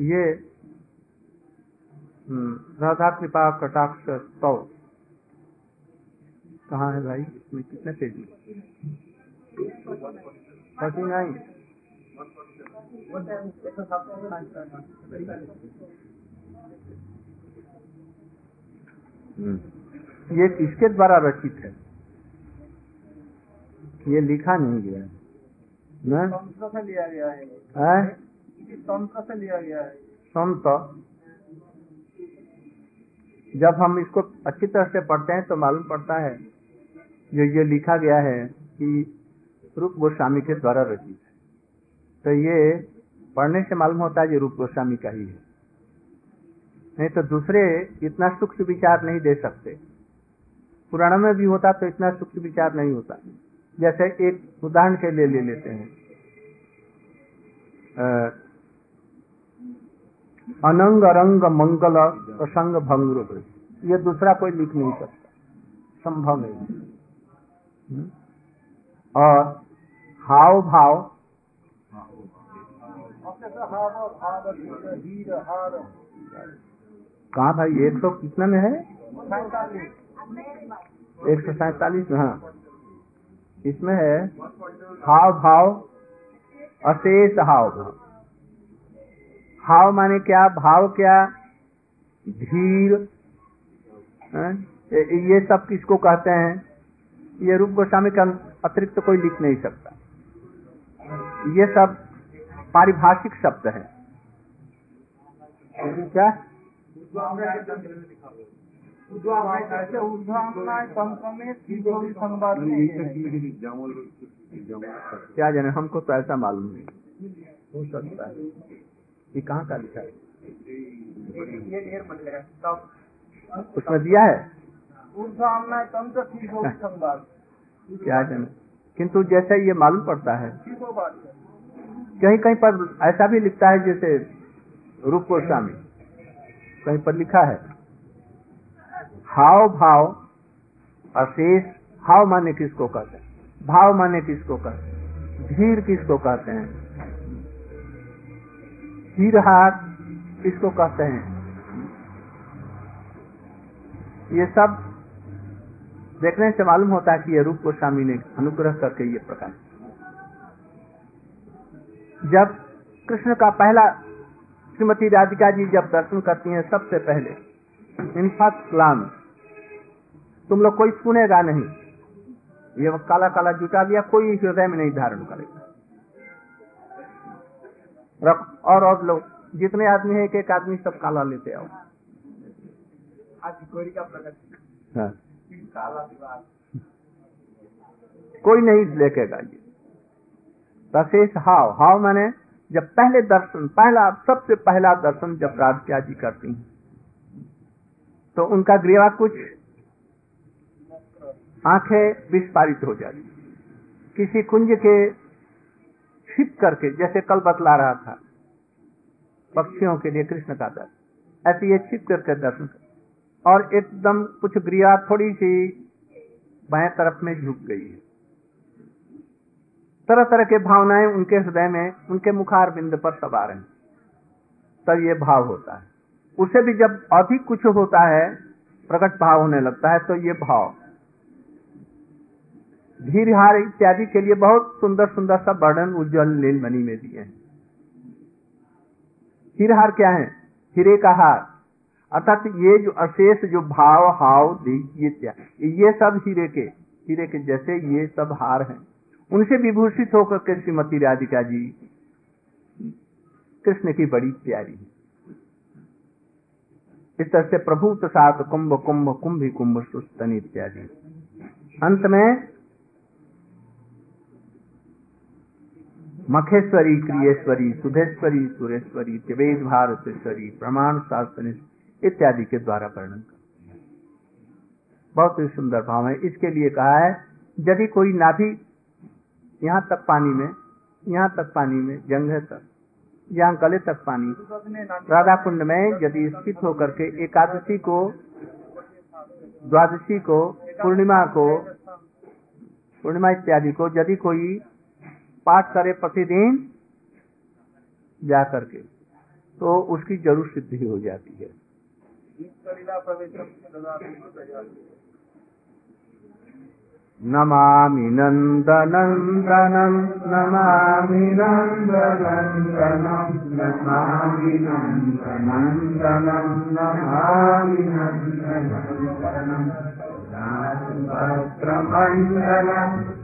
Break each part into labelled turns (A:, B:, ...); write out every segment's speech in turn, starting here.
A: ये हम्म, राधा कृपा कटाक्ष सौ कहाँ है भाई? इसमें कितने पेज थर्टी नाइन ये किसके द्वारा रचित है? ये लिखा नहीं गया है। न?
B: लिया गया है? तंत्र से लिया गया है।
A: संत। जब हम इसको अच्छी तरह से पढ़ते हैं तो मालूम पड़ता है, जो ये लिखा गया है कि रूप गोस्वामी के द्वारा रचित है। तो ये पढ़ने से मालूम होता है ये रूप गोस्वामी का ही है। नहीं तो दूसरे इतना सूक्ष्म विचार नहीं दे सकते। पुराण में भी होता तो इतना सूक्ष्म विचार नहीं होता। जैसे एक उदाहरण के लिए ले लेते हैं। अनंग रंग मंगल प्रसंग भंग ये दूसरा कोई लिख नहीं सकता। संभव नहीं। हम्म? और हाव भाव। कहाँ भाई? एक सौ कितना में है? एक सौ सैतालीस हाँ। इसमें है हाव भाव, अशेष हाव भाव। हाव माने क्या? भाव क्या? धीर। ये ये सब किसको कहते हैं? ये रूप गोस्वामी का अतिरिक्त तो कोई लिख नहीं सकता। ये सब पारिभाषिक शब्द है। क्या?
B: है
A: क्या जाने, हमको तो ऐसा मालूम नहीं। हो सकता है। ये कहाँ का लिखा है? उसमें दिया है? क्या जाने? किंतु जैसे ये मालूम पड़ता है
B: है।
A: कहीं कहीं पर ऐसा भी लिखता है जैसे रूप गोस्वामी। कहीं पर लिखा है, हाव भाव अशेष, हाव माने किसको कहते हैं? भाव माने किसको कहते हैं? धीर किसको कहते हैं? धीर हाथ किसको कहते हैं। ये सब देखने से मालूम होता है कि ये रूप गोस्वामी ने अनुग्रह करके ये प्रकाश जब कृष्ण का पहला श्रीमती राधिका जी जब दर्शन करती हैं सबसे पहले इन फ़र्स्ट ग्लांस तुम लोग कोई सुनेगा नहीं। ये काला काला जुटा लिया कोई हृदय में नहीं धारण करेगा। रख और और लोग जितने आदमी है एक एक आदमी सब काला लेते आओ।
B: आज गौरी का
A: हाँ।
B: काला
A: कोई नहीं लेकेगा ये। विशेष हाव। हाव माने जब पहले दर्शन पहला सबसे पहला दर्शन जब राधिका जी करती हैं तो उनका ग्रीवा कुछ आँखें विस्फारित हो जाती किसी कुंज के छिप करके, जैसे कल बतला रहा था, पक्षियों के लिए कृष्ण का दर्शन। ऐसे ये छिप करके दर्शन कर। और एकदम कुछ ग्रिया थोड़ी सी बाएँ तरफ़ में झुक गई है। तरह तरह के भावनाएँ उनके हृदय में, उनके मुखार बिंद पर सवार हैं। तब ये भाव होता है। उसे भी जब अधिक कुछ होता है, प्रकट भाव होने लगता है तो ये भाव धीरहार इत्यादि के लिए बहुत सुंदर सुंदर सब वर्णन उज्जवल नीलमणि में दिए हैं। हीरहार क्या है? हीरे का हार अर्थात ये जो अशेष, जो भाव, हाव ये क्या? ये सब हीरे के हीरे के जैसे ये सब हार हैं। उनसे विभूषित होकर के श्रीमती राधिका जी, कृष्ण की बड़ी प्यारी है। इस तरह से प्रभु प्रसाद कुंभ कुंभ कुंभ कुंभ सुस्तन इत्यादि। अंत में मखेश्वरी, क्रियेश्वरी, सुधेश्वरी, सुरेश्वरी तिवेद भारतेश्वरी प्रमाण शास्त्र, इत्यादि के द्वारा वर्णन कर बहुत ही सुंदर भाव है। इसके लिए कहा है, यदि कोई नाभि यहाँ तक पानी में, यहाँ तक पानी में जंघे तक यहाँ गले तक पानी राधा कुंड में यदि स्थित होकर के एकादशी को, द्वादशी को, पूर्णिमा को, पूर्णिमा इत्यादि को यदि कोई पाठ करे प्रतिदिन जा करके तो उसकी ज़रूर सिद्धि हो जाती है। नमामि नन्दनन्दनं नमामि नन्दनन्दनं नमामि नन्दनन्दनं नमामि नन्दनन्दनं।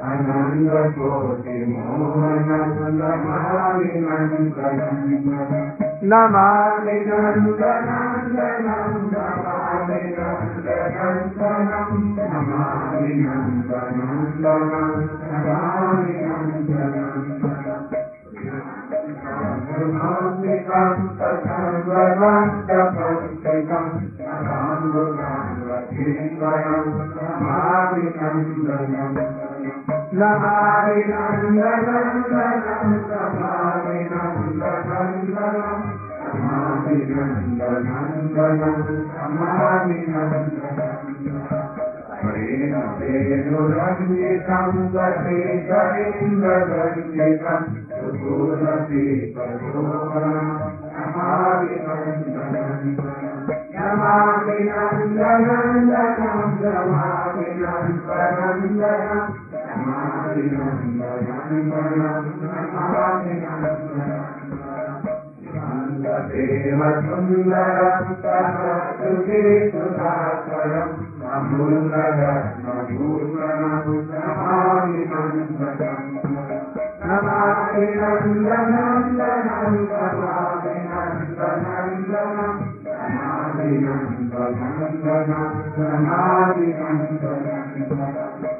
A: नन्दनन्दनमेतपङ्कया भूतलम् अनन्दकोटिमोहनं नमामि नन्दनन्दनं नमामि नन्दनन्दनं नमामि नन्दनन्दनं नमामि नन्दनन्दनं नमामि नन्दनन्दनं सर्ववन्तपङ्कजं नमाम्बुराङ्गीवरं नमामि नमामि नन्दनन्दनं नमामि नन्दनन्दनं नमामि नन्दनन्दनं नमामि नन्दनन्दनं गतीन्द्रगण्डितं सुगुणदीपगोहनं नमामि नमामि नन्दनन्दनं नमामि नन्दनन्दनं नमामि नन्दनन्दनं नमामि नन्ददेवसुन्दरं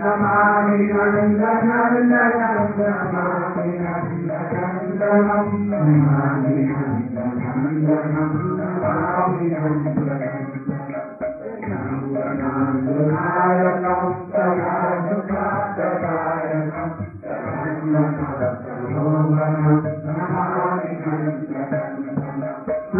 A: नमामि नन्दनं नमामि नन्दनन्दनं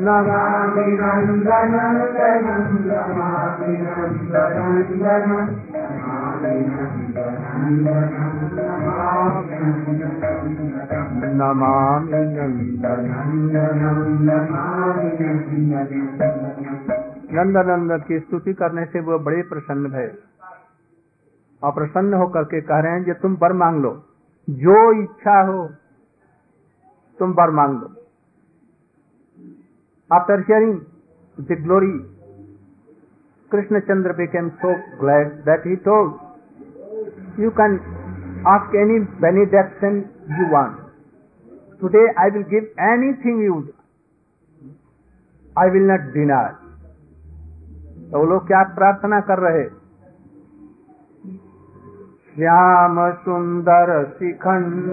A: नमामि नन्दनं नमामि की स्तुति करने से वो बड़े प्रसन्न है और प्रसन्न होकर के कह रहे हैं कि तुम वर मांग लो जो इच्छा हो तुम वर मांग लो after hearing the glory Krishnachandra became so glad that he told, you can ask any benediction you want. Today I will give anything you I will not deny. तो वो लोग क्या प्रार्थना कर रहे श्याम सुंदर शिखंड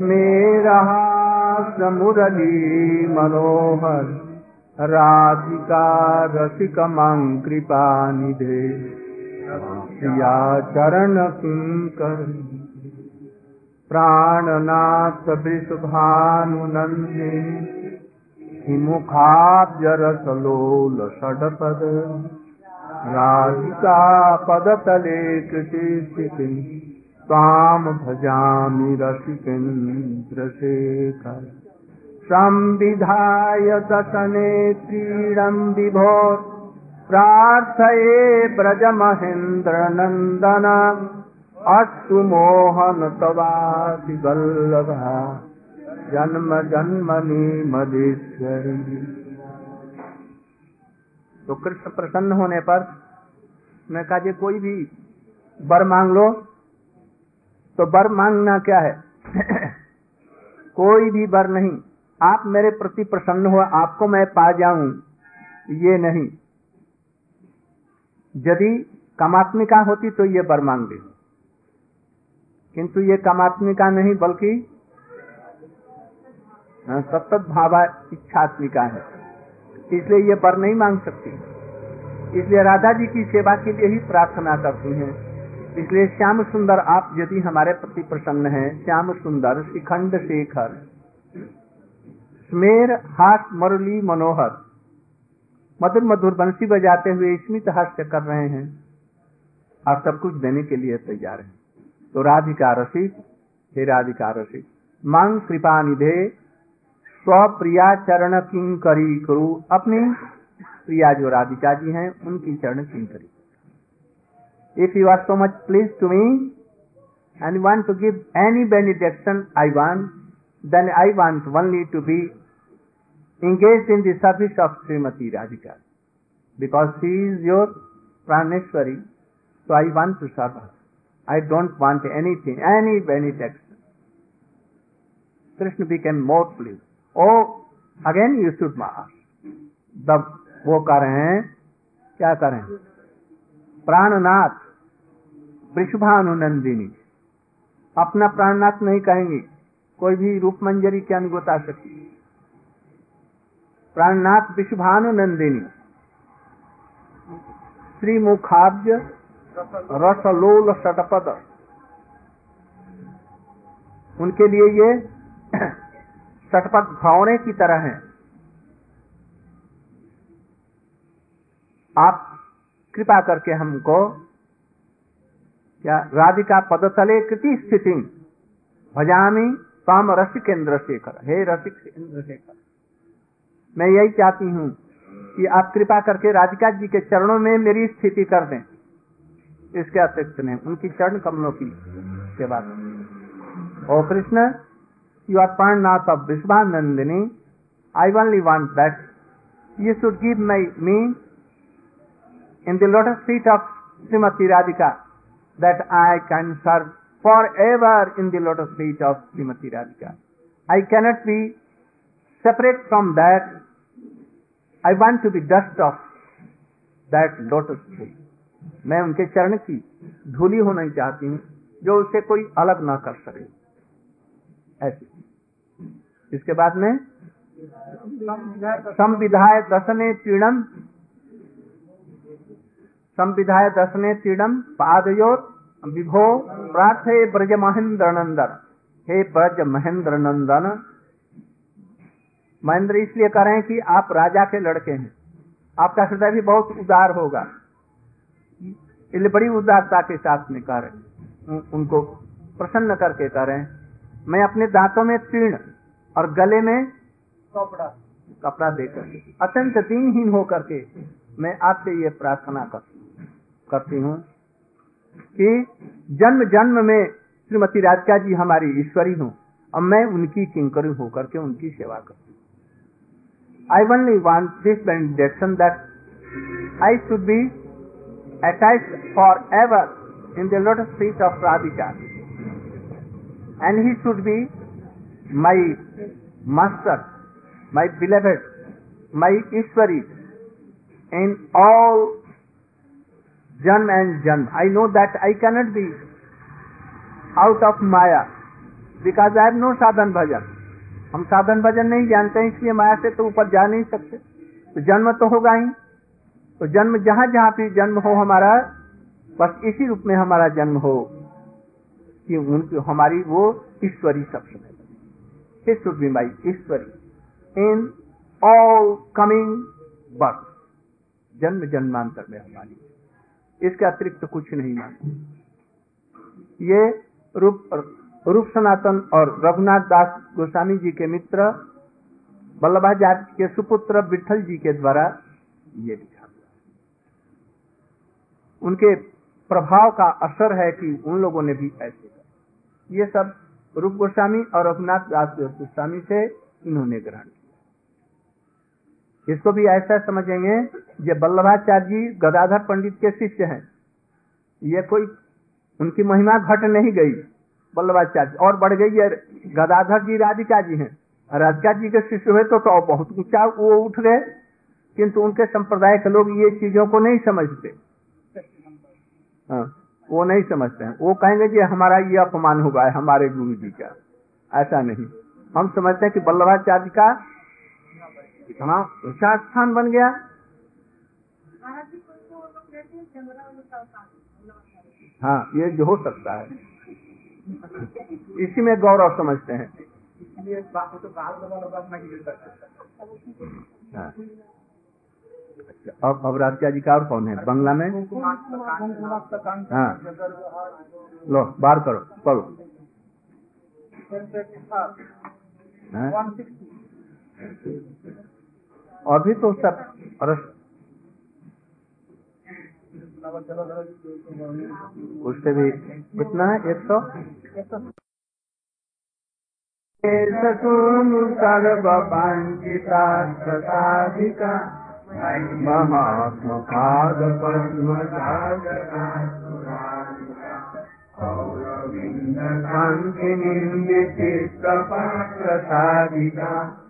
A: स्मेरा समुरली मनोहर, राधिका रसिकमं कृपा निधे। या चरण किंकर प्राणनाथ वृषभानुनंदिनी हिमुखाब्जरसलोल षडपद, राधिका पदतले कृतिस्थितिम् त्वाम् भजामि रसिकेन्द्रशेखर। संविधाय दशनेत्रीणम् विभोर् प्रार्थये ब्रजमहेन्द्रनन्दन। अस्तु मोहन तवासि वल्लभा जन्म जन्मनि मदेश्वरी तो कृष्ण प्रसन्न होने पर मैं कहा कोई भी वर मांग लो तो वर मांगना क्या है? कोई भी वर नहीं। आप मेरे प्रति प्रसन्न हो आपको मैं पा जाऊँ। ये नहीं। यदि कामात्मिका होती तो ये वर मांग ली किंतु ये कामात्मिका नहीं बल्कि हाँ, सतत भावा इच्छात्मिका है। इसलिए ये वर नहीं मांग सकती। इसलिए राधा जी की सेवा के लिए ही प्रार्थना करती हैं। इसलिए श्याम सुंदर आप यदि हमारे प्रति प्रसन्न हैं, श्याम सुंदर शिखंड शेखर, स्मेर हास मरुली मनोहर, मधुर मधुर बंसी बजाते हुए स्मित हास्य कर रहे हैं और सब कुछ देने के लिए तैयार हैं। तो राधिका रसिक, हे राधिका रसिक, मांग कृपा निधे, स्वप्रिया चरण किंकरी करू। अपनी प्रिया जो राधिका जी हैं, उनकी चरण king if you are so much pleased to me and want to give any benediction I want then I want only to be engaged in the service of Srimati Radhika. Because she is your Praneshwari, so I want to serve her. I don't want anything, any benediction. Krishna became more pleased. Oh, again you should ask. तब वो कर रहे हैं क्या करें प्राणनाथ, वृषभानुनंदिनी। अपना प्राणनाथ नहीं कहेंगे, कोई भी रूप मंजरी क्या नहीं बता सकती प्राणनाथ विश्भानुनंदिनी श्री मुखाब्ज रसलोल सटपद उनके लिए ये सटपट भावने की तरह है। आप कृपा करके हमको क्या राधिका पदतले कृति स्थिति भजामी ताम रसिक इंद्रशेखर हे रसिक इंद्रशेखर मैं यही चाहती हूँ कि आप कृपा करके राधिका जी के चरणों में मेरी स्थिति कर दें। इसके अतिरिक्त ने उनकी चरण कमलों की सेवा ओ Krishna you are Parnath of Vishwanandini, I only want that you should give my, me in the lotus feet of Srimati Radhika that I can serve forever in the lotus feet of Srimati Radhika. I cannot be separate from that. I want to be dust of that lotus feet. मैं उनके चरण की धूली होना ही चाहती हूँ जो उसे कोई अलग ना कर सके ऐसी इसके बाद में संविधाय दसने तीणम संविधाय दसने तीणम पादयोर विभो प्रार्थे ब्रज महेंद्र नंदन हे ब्रज महेंद्र नंदन महेंद्र इसलिए कह रहे हैं कि आप राजा के लड़के हैं। आपका हृदय भी बहुत उदार होगा। इसलिए बड़ी उदारता के साथ में करें उनको प्रसन्न करके करें मैं अपने दांतों में तीर्ण और गले में कपड़ा कपड़ा देकर अत्यंत दीनहीन होकर के मैं आपसे ये प्रार्थना कर, करती हूँ कि जन्म जन्म में श्रीमती राधिका जी हमारी ईश्वरी हूँ और मैं उनकी किंकरी होकर के उनकी सेवा करती हूँ। I only want this benediction that I should be attach forever in the lotus feet of Radhika and he should be my master my beloved, my Ishwari, in all Janm and Janm. I know that I cannot be out of Maya because I have no sadhan bhajan. हम साधन भजन नहीं जानते हैं, इसलिए माया से तो ऊपर जा नहीं सकते तो जन्म तो होगा ही तो जन्म जहाँ जहाँ भी जन्म हो हमारा, बस इसी रूप में हमारा जन्म हो कि उनकी, हमारी वो ईश्वरी सब समय He should be my Ishwari in all coming birth जन्म जन्मांतर में हमारी इसके अतिरिक्त कुछ नहीं मानते ये रूप रूप सनातन और रघुनाथ दास गोस्वामी जी के मित्र, वल्लभाचार्य के सुपुत्र विठल जी के द्वारा ये लिखा उनके प्रभाव का असर है कि उन लोगों ने भी ऐसे कर ये सब रूप गोस्वामी और रघुनाथ दास गोस्वामी से इन्होंने ग्रहण किया। इसको भी ऐसा समझेंगे ये वल्लभाचार्य जी गदाधर पंडित के शिष्य हैं। ये कोई उनकी महिमा घट नहीं गई वल्लभाचार्य और बढ़ गई ये गदाधर जी राधिका जी हैं। राधिका जी के शिष्य हुए तो, तो बहुत ऊँचा वो उठ गए किंतु उनके संप्रदाय के लोग ये चीज़ों को नहीं समझते। हाँ, वो नहीं समझते हैं। वो कहेंगे कि हमारा ये अपमान हुआ है हमारे गुरु जी का। ऐसा नहीं। हम समझते हैं कि वल्लभाचार्य का इतना ऊँचा स्थान बन गया हाँ ये जो हो सकता है इसी में गौरव समझते हैं हाँ। अच्छा अब अब राधिका जी का और कौन है बंगला में हाँ। लो बार करो करो हाँ? अभी तो सब रस उससे भी कितना है? एक सौ? सर्ववांछिता सदाधिका महात्मपाद कृष्णमस्तपिङ्गकेलिफूलपुष्पमादिका कृष्णनित्य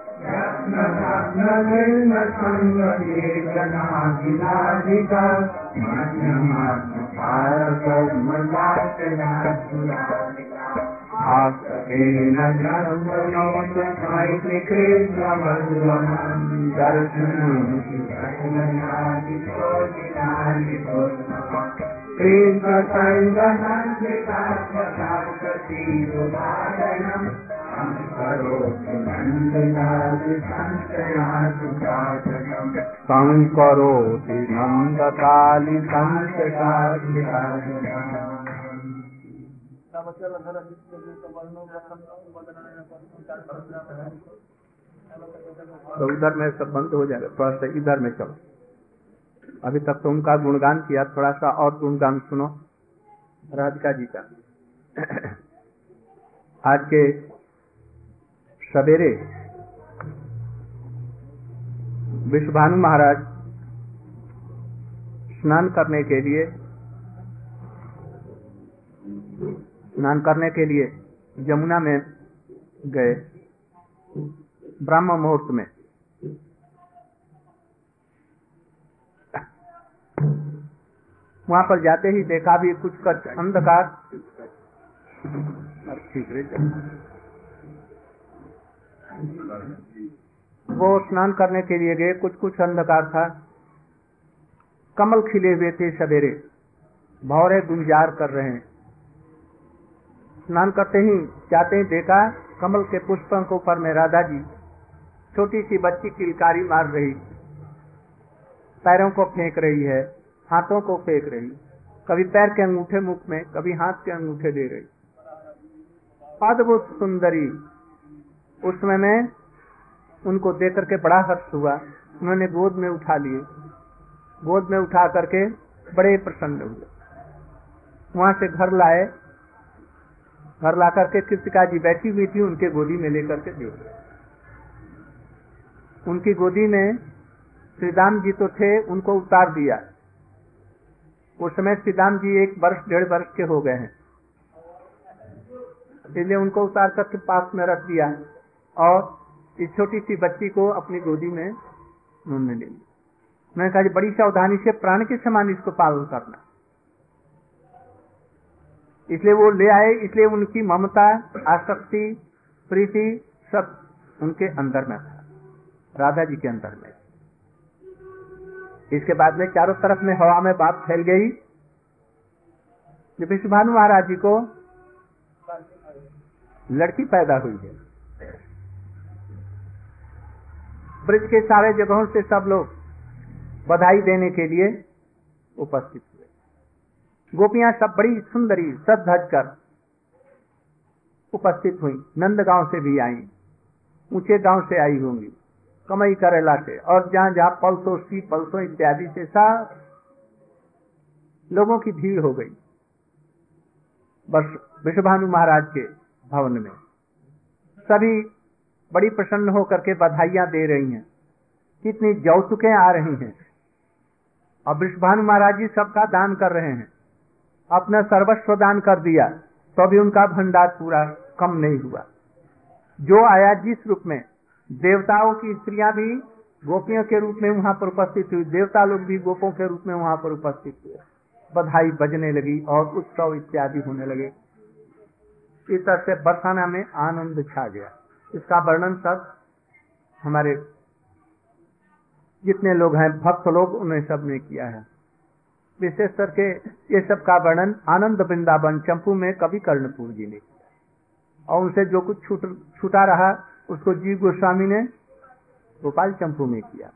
A: रत्नरत्ननिर्मसङ्गेकनादिका मध्यमात्मभारतमदाचनादिका आस्तेन जन्मनोतमैति कृष्णमधुरमं कृष्णसङ्गनन्दितात्मकाशतीरुदारणम् करोतु नन्दनादिसंशयासुकाशनम् नन्दकालि तो उधर में सब बंद हो जाएगा। थोड़ा सा इधर में चलो। अभी तक तो उनका गुणगान किया थोड़ा सा और गुणगान सुनो। राधिका जी का। आज के सवेरे विश्वभानु महाराज स्नान करने के लिए, स्नान करने के लिए यमुना में गए, ब्रह्म मुहूर्त में। वहाँ पर जाते ही देखा भी कुछ अंधकार। वो स्नान करने के लिए गए, कुछ कुछ अंधकार था। कमल खिले हुए थे सवेरे। भौरे गुंजार कर रहे हैं। स्नान करते ही जाते ही देखा कमल के पुष्पों के ऊपर में राधा जी छोटी सी बच्ची किलकारी मार रही। पैरों को फेंक रही है, हाथों को फेंक रही। कभी पैर के अंगूठे मुख में, कभी हाथ के अंगूठे दे रही। अद्भुत सुंदरी उस समय में उनको देख करके बड़ा हर्ष हुआ। उन्होंने गोद में उठा लिए। गोद में उठा करके बड़े प्रसन्न हुए। वहाँ से घर लाए। घर ला करके कृतिका जी बैठी हुई थी, उनके गोदी में लेकर के दे उनकी गोदी में श्री राम जी तो थे, उनको उतार दिया। उस समय श्री राम जी एक वर्ष, डेढ़ वर्ष के हो गए हैं। इसलिए उनको उतार करके पास में रख दिया। और इस छोटी सी बच्ची को अपनी गोदी में उन्होंने ले लिया मैंने कहा बड़ी सावधानी से प्राण के समान इसको पालन करना। इसलिए वो ले आए, इसलिए उनकी ममता, आसक्ति, प्रीति सब उनके अंदर में था। राधा जी के अंदर में। इसके बाद में चारों तरफ़ में हवा में बात फैल गई। जब विश्वभानु महाराज जी को लड़की पैदा हुई है। ब्रज के सारे जगहों से सब लोग बधाई देने के लिए उपस्थित हुए। गोपियाँ सब बड़ी सुंदरी सद धज कर उपस्थित हुई। नंद गाँव से भी आई। ऊँचे गाँव से आई होंगी। कमई करेला से और जहाँ जहाँ पलसो, सी पलसो इत्यादि से सब लोगों की भीड़ हो गई। बस विश्वभानु महाराज के भवन में। सभी बड़ी प्रसन्न होकर के बधाइयाँ दे रही हैं। कितनी जौतुकें आ रही हैं। और विश्वभानु महाराज जी सबका दान कर रहे हैं। अपना सर्वस्व दान कर दिया तो भी उनका भंडार पूरा कम नहीं हुआ। जो आया जिस रूप में, देवताओं की स्त्रियाँ भी गोपियों के रूप में वहाँ पर उपस्थित हुई, देवता लोग भी गोपों के रूप में वहाँ पर उपस्थित हुए। बधाई बजने लगी और उत्सव इत्यादि होने लगे। इस तरह से बरसाना में आनंद छा गया। इसका वर्णन सब हमारे जितने लोग हैं, भक्त लोग उन्हें सबने किया है। विशेष करके ये सब का वर्णन आनंद वृंदावन, चंपू में कवि कर्णपुर जी ने किया। और उनसे जो कुछ छूट, छूटा रहा, उसको जीव गोस्वामी ने गोपाल चंपू में किया।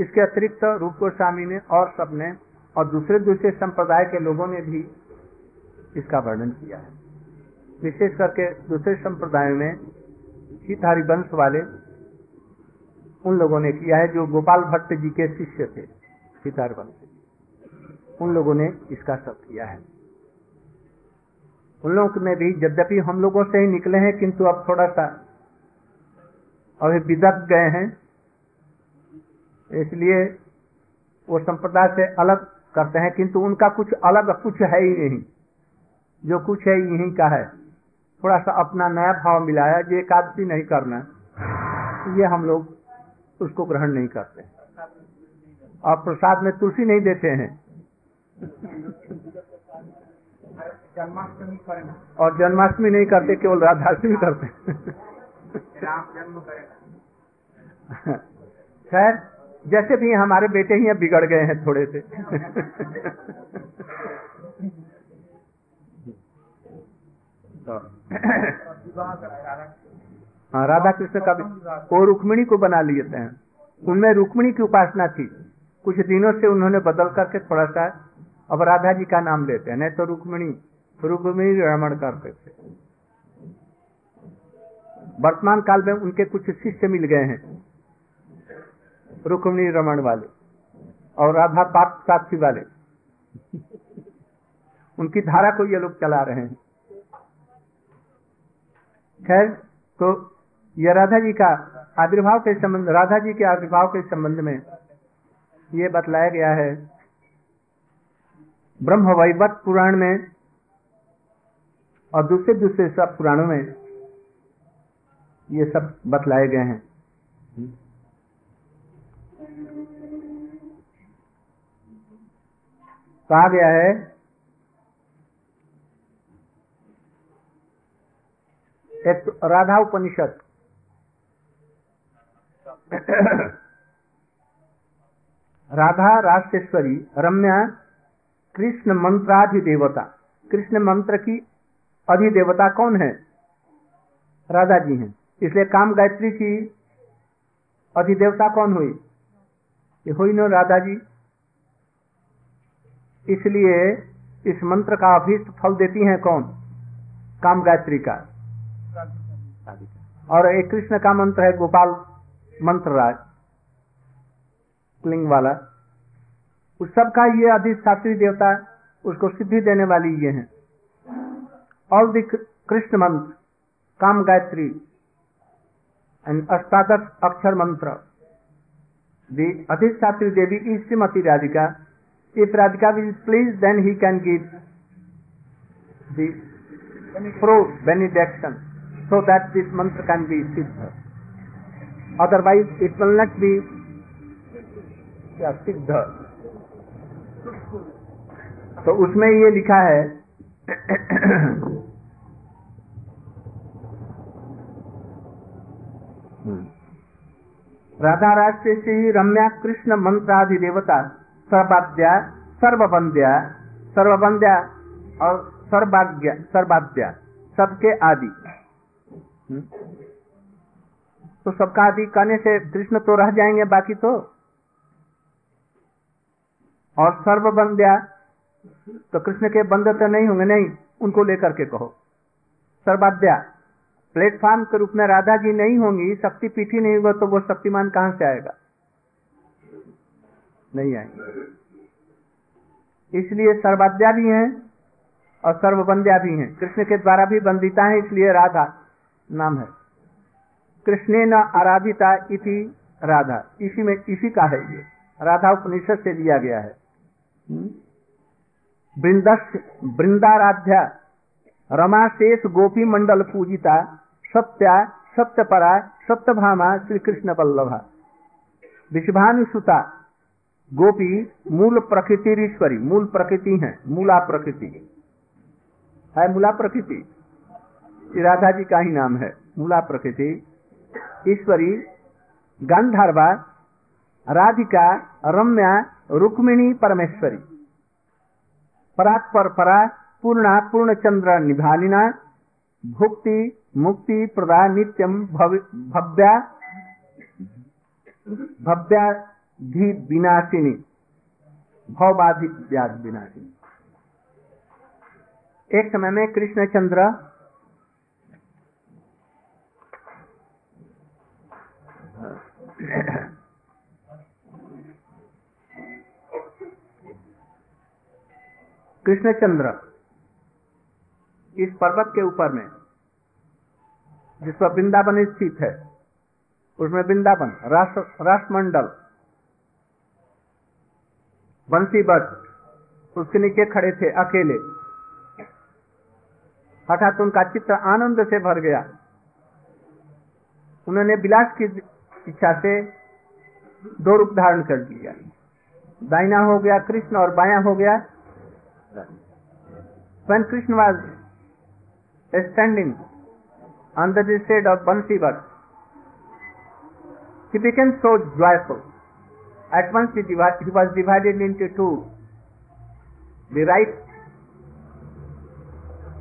A: इसके अतिरिक्त रूप गोस्वामी ने और सबने, और दूसरे दूसरे संप्रदाय के लोगों ने भी इसका वर्णन किया है। विशेष करके दूसरे संप्रदाय में हितहारी वंश वाले उन लोगों ने किया है जो गोपाल भट्ट जी के शिष्य थे हितहार वंश उन लोगों ने इसका सब किया है। उन लोगों में भी यद्यपि हम लोगों से ही निकले हैं, किंतु अब थोड़ा सा अभी बिदक गए हैं। इसलिए वो संप्रदाय से अलग करते हैं, किंतु उनका कुछ अलग कुछ है ही नहीं। जो कुछ है, यही का है। थोड़ा सा अपना नया भाव मिलाया जो एकादशी नहीं करना ये हम लोग उसको ग्रहण नहीं करते। और प्रसाद में तुलसी नहीं देते हैं।
B: जन्माष्टमी
A: और जन्माष्टमी नहीं करते केवल राधाष्टमी करते खैर जैसे भी हमारे बेटे ही अब बिगड़ गए हैं थोड़े से। तो, हाँ राधा कृष्ण का भी वो रुक्मिणी को बना लिए थे। उनमें रुक्मिणी की उपासना थी। कुछ दिनों से उन्होंने बदल करके थोड़ा सा अब राधा जी का नाम लेते हैं। नहीं तो रुक्मिणी रुक्मिणी रमण करते थे। वर्तमान काल में उनके कुछ शिष्य मिल गए हैं, रुक्मिणी रमण वाले और राधा पाप साक्षी वाले। उनकी धारा को ये लोग चला रहे हैं। खैर तो यह राधा जी का आविर्भाव के संबंध, राधा जी के आविर्भाव के संबंध में ये बतलाया गया है। ब्रह्म वैवत पुराण में और दूसरे दूसरे सब पुराणों में ये सब बतलाए गए हैं। कहा गया है एक राधा उपनिषद। राधा राष्ट्रेश्वरी रम्या कृष्ण मंत्राधिदेवता कृष्ण मंत्र की अधिदेवता कौन है? राधा जी हैं। इसलिए काम गायत्री की अधिदेवता कौन हुई? ये हुई न राधा जी इसलिए इस मंत्र का अभीष्ट फल देती हैं कौन? काम गायत्री का। और एक कृष्ण का मंत्र है गोपाल मंत्र राज लिंग वाला। उस सब का ये अधिशास्त्री देवता उसको सिद्धि देने वाली ये हैं। ऑल द कृष्ण मंत्र काम गायत्री एंड अष्टादश अक्षर मंत्र। द अधिशास्त्री देवी is Srimati Radhika. If Radhika will please, then he can give the pro benediction so that this mantra can be siddha. Otherwise, it will not be yeah, siddha. तो उसमें ये लिखा है राधा राष्ट्र से ही रम्या कृष्ण मंत्रादि देवता सर्वाद्या सर्वबंध्या सर्वबंध्या और सर्वाज्ञा सर्वाद्या सबके आदि हम्म। तो सबका आदि कहने से कृष्ण तो रह जाएँगे, बाकी तो? और सर्वबंध्या तो कृष्ण के बंद तो नहीं होंगे, नहीं, उनको लेकर के कहो। सर्वाद्या प्लेटफॉर्म के रूप में राधा जी नहीं होंगी शक्ति पीठी नहीं होगा तो वो शक्तिमान कहाँ से आएगा? नहीं आएँगे। इसलिए सर्वाद्या भी हैं और सर्वबंध्या भी हैं। कृष्ण के द्वारा भी बंदिता है, इसलिए राधा। नाम है। कृष्ण न आराधिता इति राधा। इसी में, इसी का है ये। राधा उपनिषद से लिया गया है। वृंदाराध्या रमा शेष गोपी मंडल पूजिता सत्या सत्यपरा सत्यभामा श्री कृष्ण वल्लभा विषभानुसुता, गोपी, मूल प्रकृति ईश्वरी मूल प्रकृति है। मूला प्रकृति। है मूला प्रकृति। राधा जी का ही नाम है, मूला प्रकृति। ईश्वरी, गांधारवा, राधिका, रम्या, रुक्मिणी, परमेश्वरी। परात्पर परा पूर्णा पूर्ण चंद्र निभालिना, भुक्ति, मुक्ति, प्रदा नित्यम भव्या, भव्याधि विनाशिनी। भवबाधि व्याध विनाशिनी। एक समय में कृष्णचंद्र कृष्णचंद्र इस पर्वत के ऊपर में, जिस पर वृंदावन स्थित है, उसमें वृंदावन राष्ट्र राष्ट्रमंडल बंसी बट उसके नीचे खड़े थे अकेले। हठात उनका चित्र आनंद से भर गया। उन्होंने विलास की इच्छा से दो रूप धारण कर दिया दाइना हो गया कृष्ण और बाया हो गया When Krishna was standing under the shade of Bansivat, he became so joyful. At once he, divided, he was divided into two. The right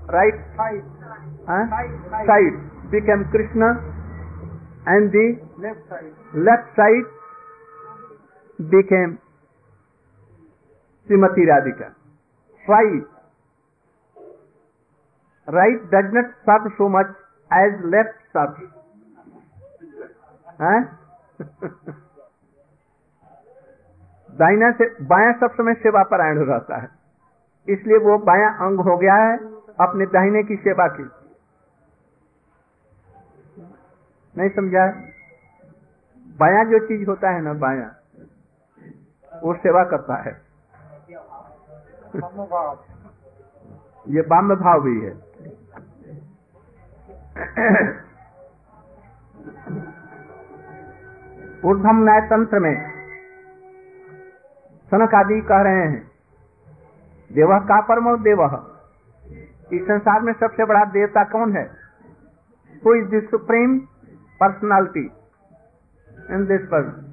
A: right
B: Side.
A: huh?
B: Side, side.
A: side became Krishna and the
B: Left side.
A: left side became Srimati Radhika. Twice right does not serve so much as left serves. दाहिना से, बाया सब समय सेवा परायण रहता है। इसलिए वो बाया अंग हो गया है अपने दाहिने की सेवा की नहीं समझा? बाया जो चीज़ होता है ना बाया, वो सेवा करता है। ये बाम्य भाव भी है। ऊर्धम न्याय तंत्र में सनक आदि कह रहे हैं, देव का परम देव? इस संसार में सबसे बड़ा देवता कौन है? Who is the supreme personality in this person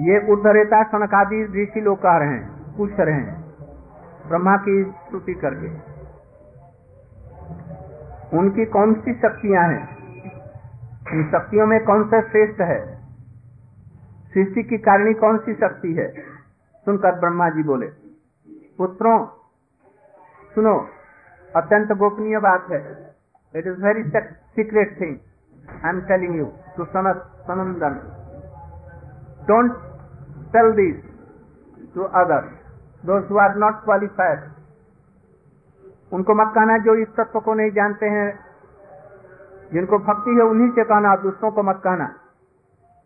A: ये उद्धरेता सनकादि, ऋषि लोग कह रहे हैं। पूछ रहे। हैं ब्रह्मा की स्तुति करके। उनकी कौन सी शक्तियाँ हैं? इन शक्तियों में कौन सा श्रेष्ठ है? सृष्टि की कारणी कौन सी शक्ति है? सुनकर ब्रह्मा जी बोले, पुत्रों, सुनो, अत्यंत गोपनीय बात है। It is very secret thing I am telling you to Sanandan don't tell this to others who are not qualified उनको मत कहना जो इस तत्व को नहीं जानते हैं। जिनको भक्ति है उन्हीं से कहना दूसरों को मत कहना।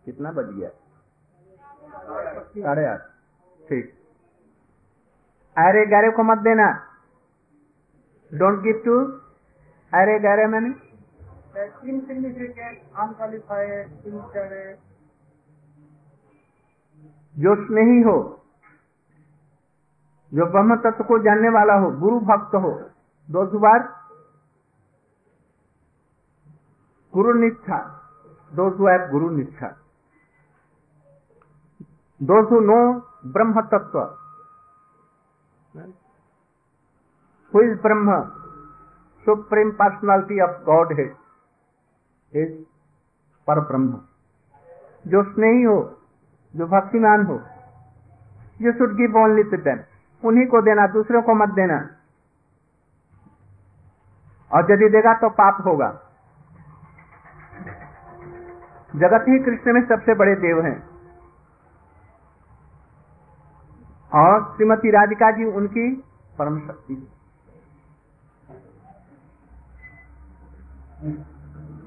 A: कितना बज गया? साढ़े आठ। ठीक। अरे गहरे को मत देना। डोंट गिव टू अरे गहरे मैंने
B: insignificant, unqualified, illiterate,
A: जो स्नेही हो जो ब्रह्म तत्व को जानने वाला हो, गुरु भक्त हो दो बार गुरु निष्ठा दो गुरु निष्ठा those who know Brahma Tattva. Who is Brahma? Supreme Personality of Godhead is पर ब्रह्म जो स्नेही हो, जो भक्तिमान हो जो should give only to them उन्हीं को देना, दूसरों को मत देना। और यदि देगा तो पाप होगा। जगत ही कृष्ण में सबसे बड़े देव हैं। और श्रीमती राधिका जी उनकी परम शक्ति।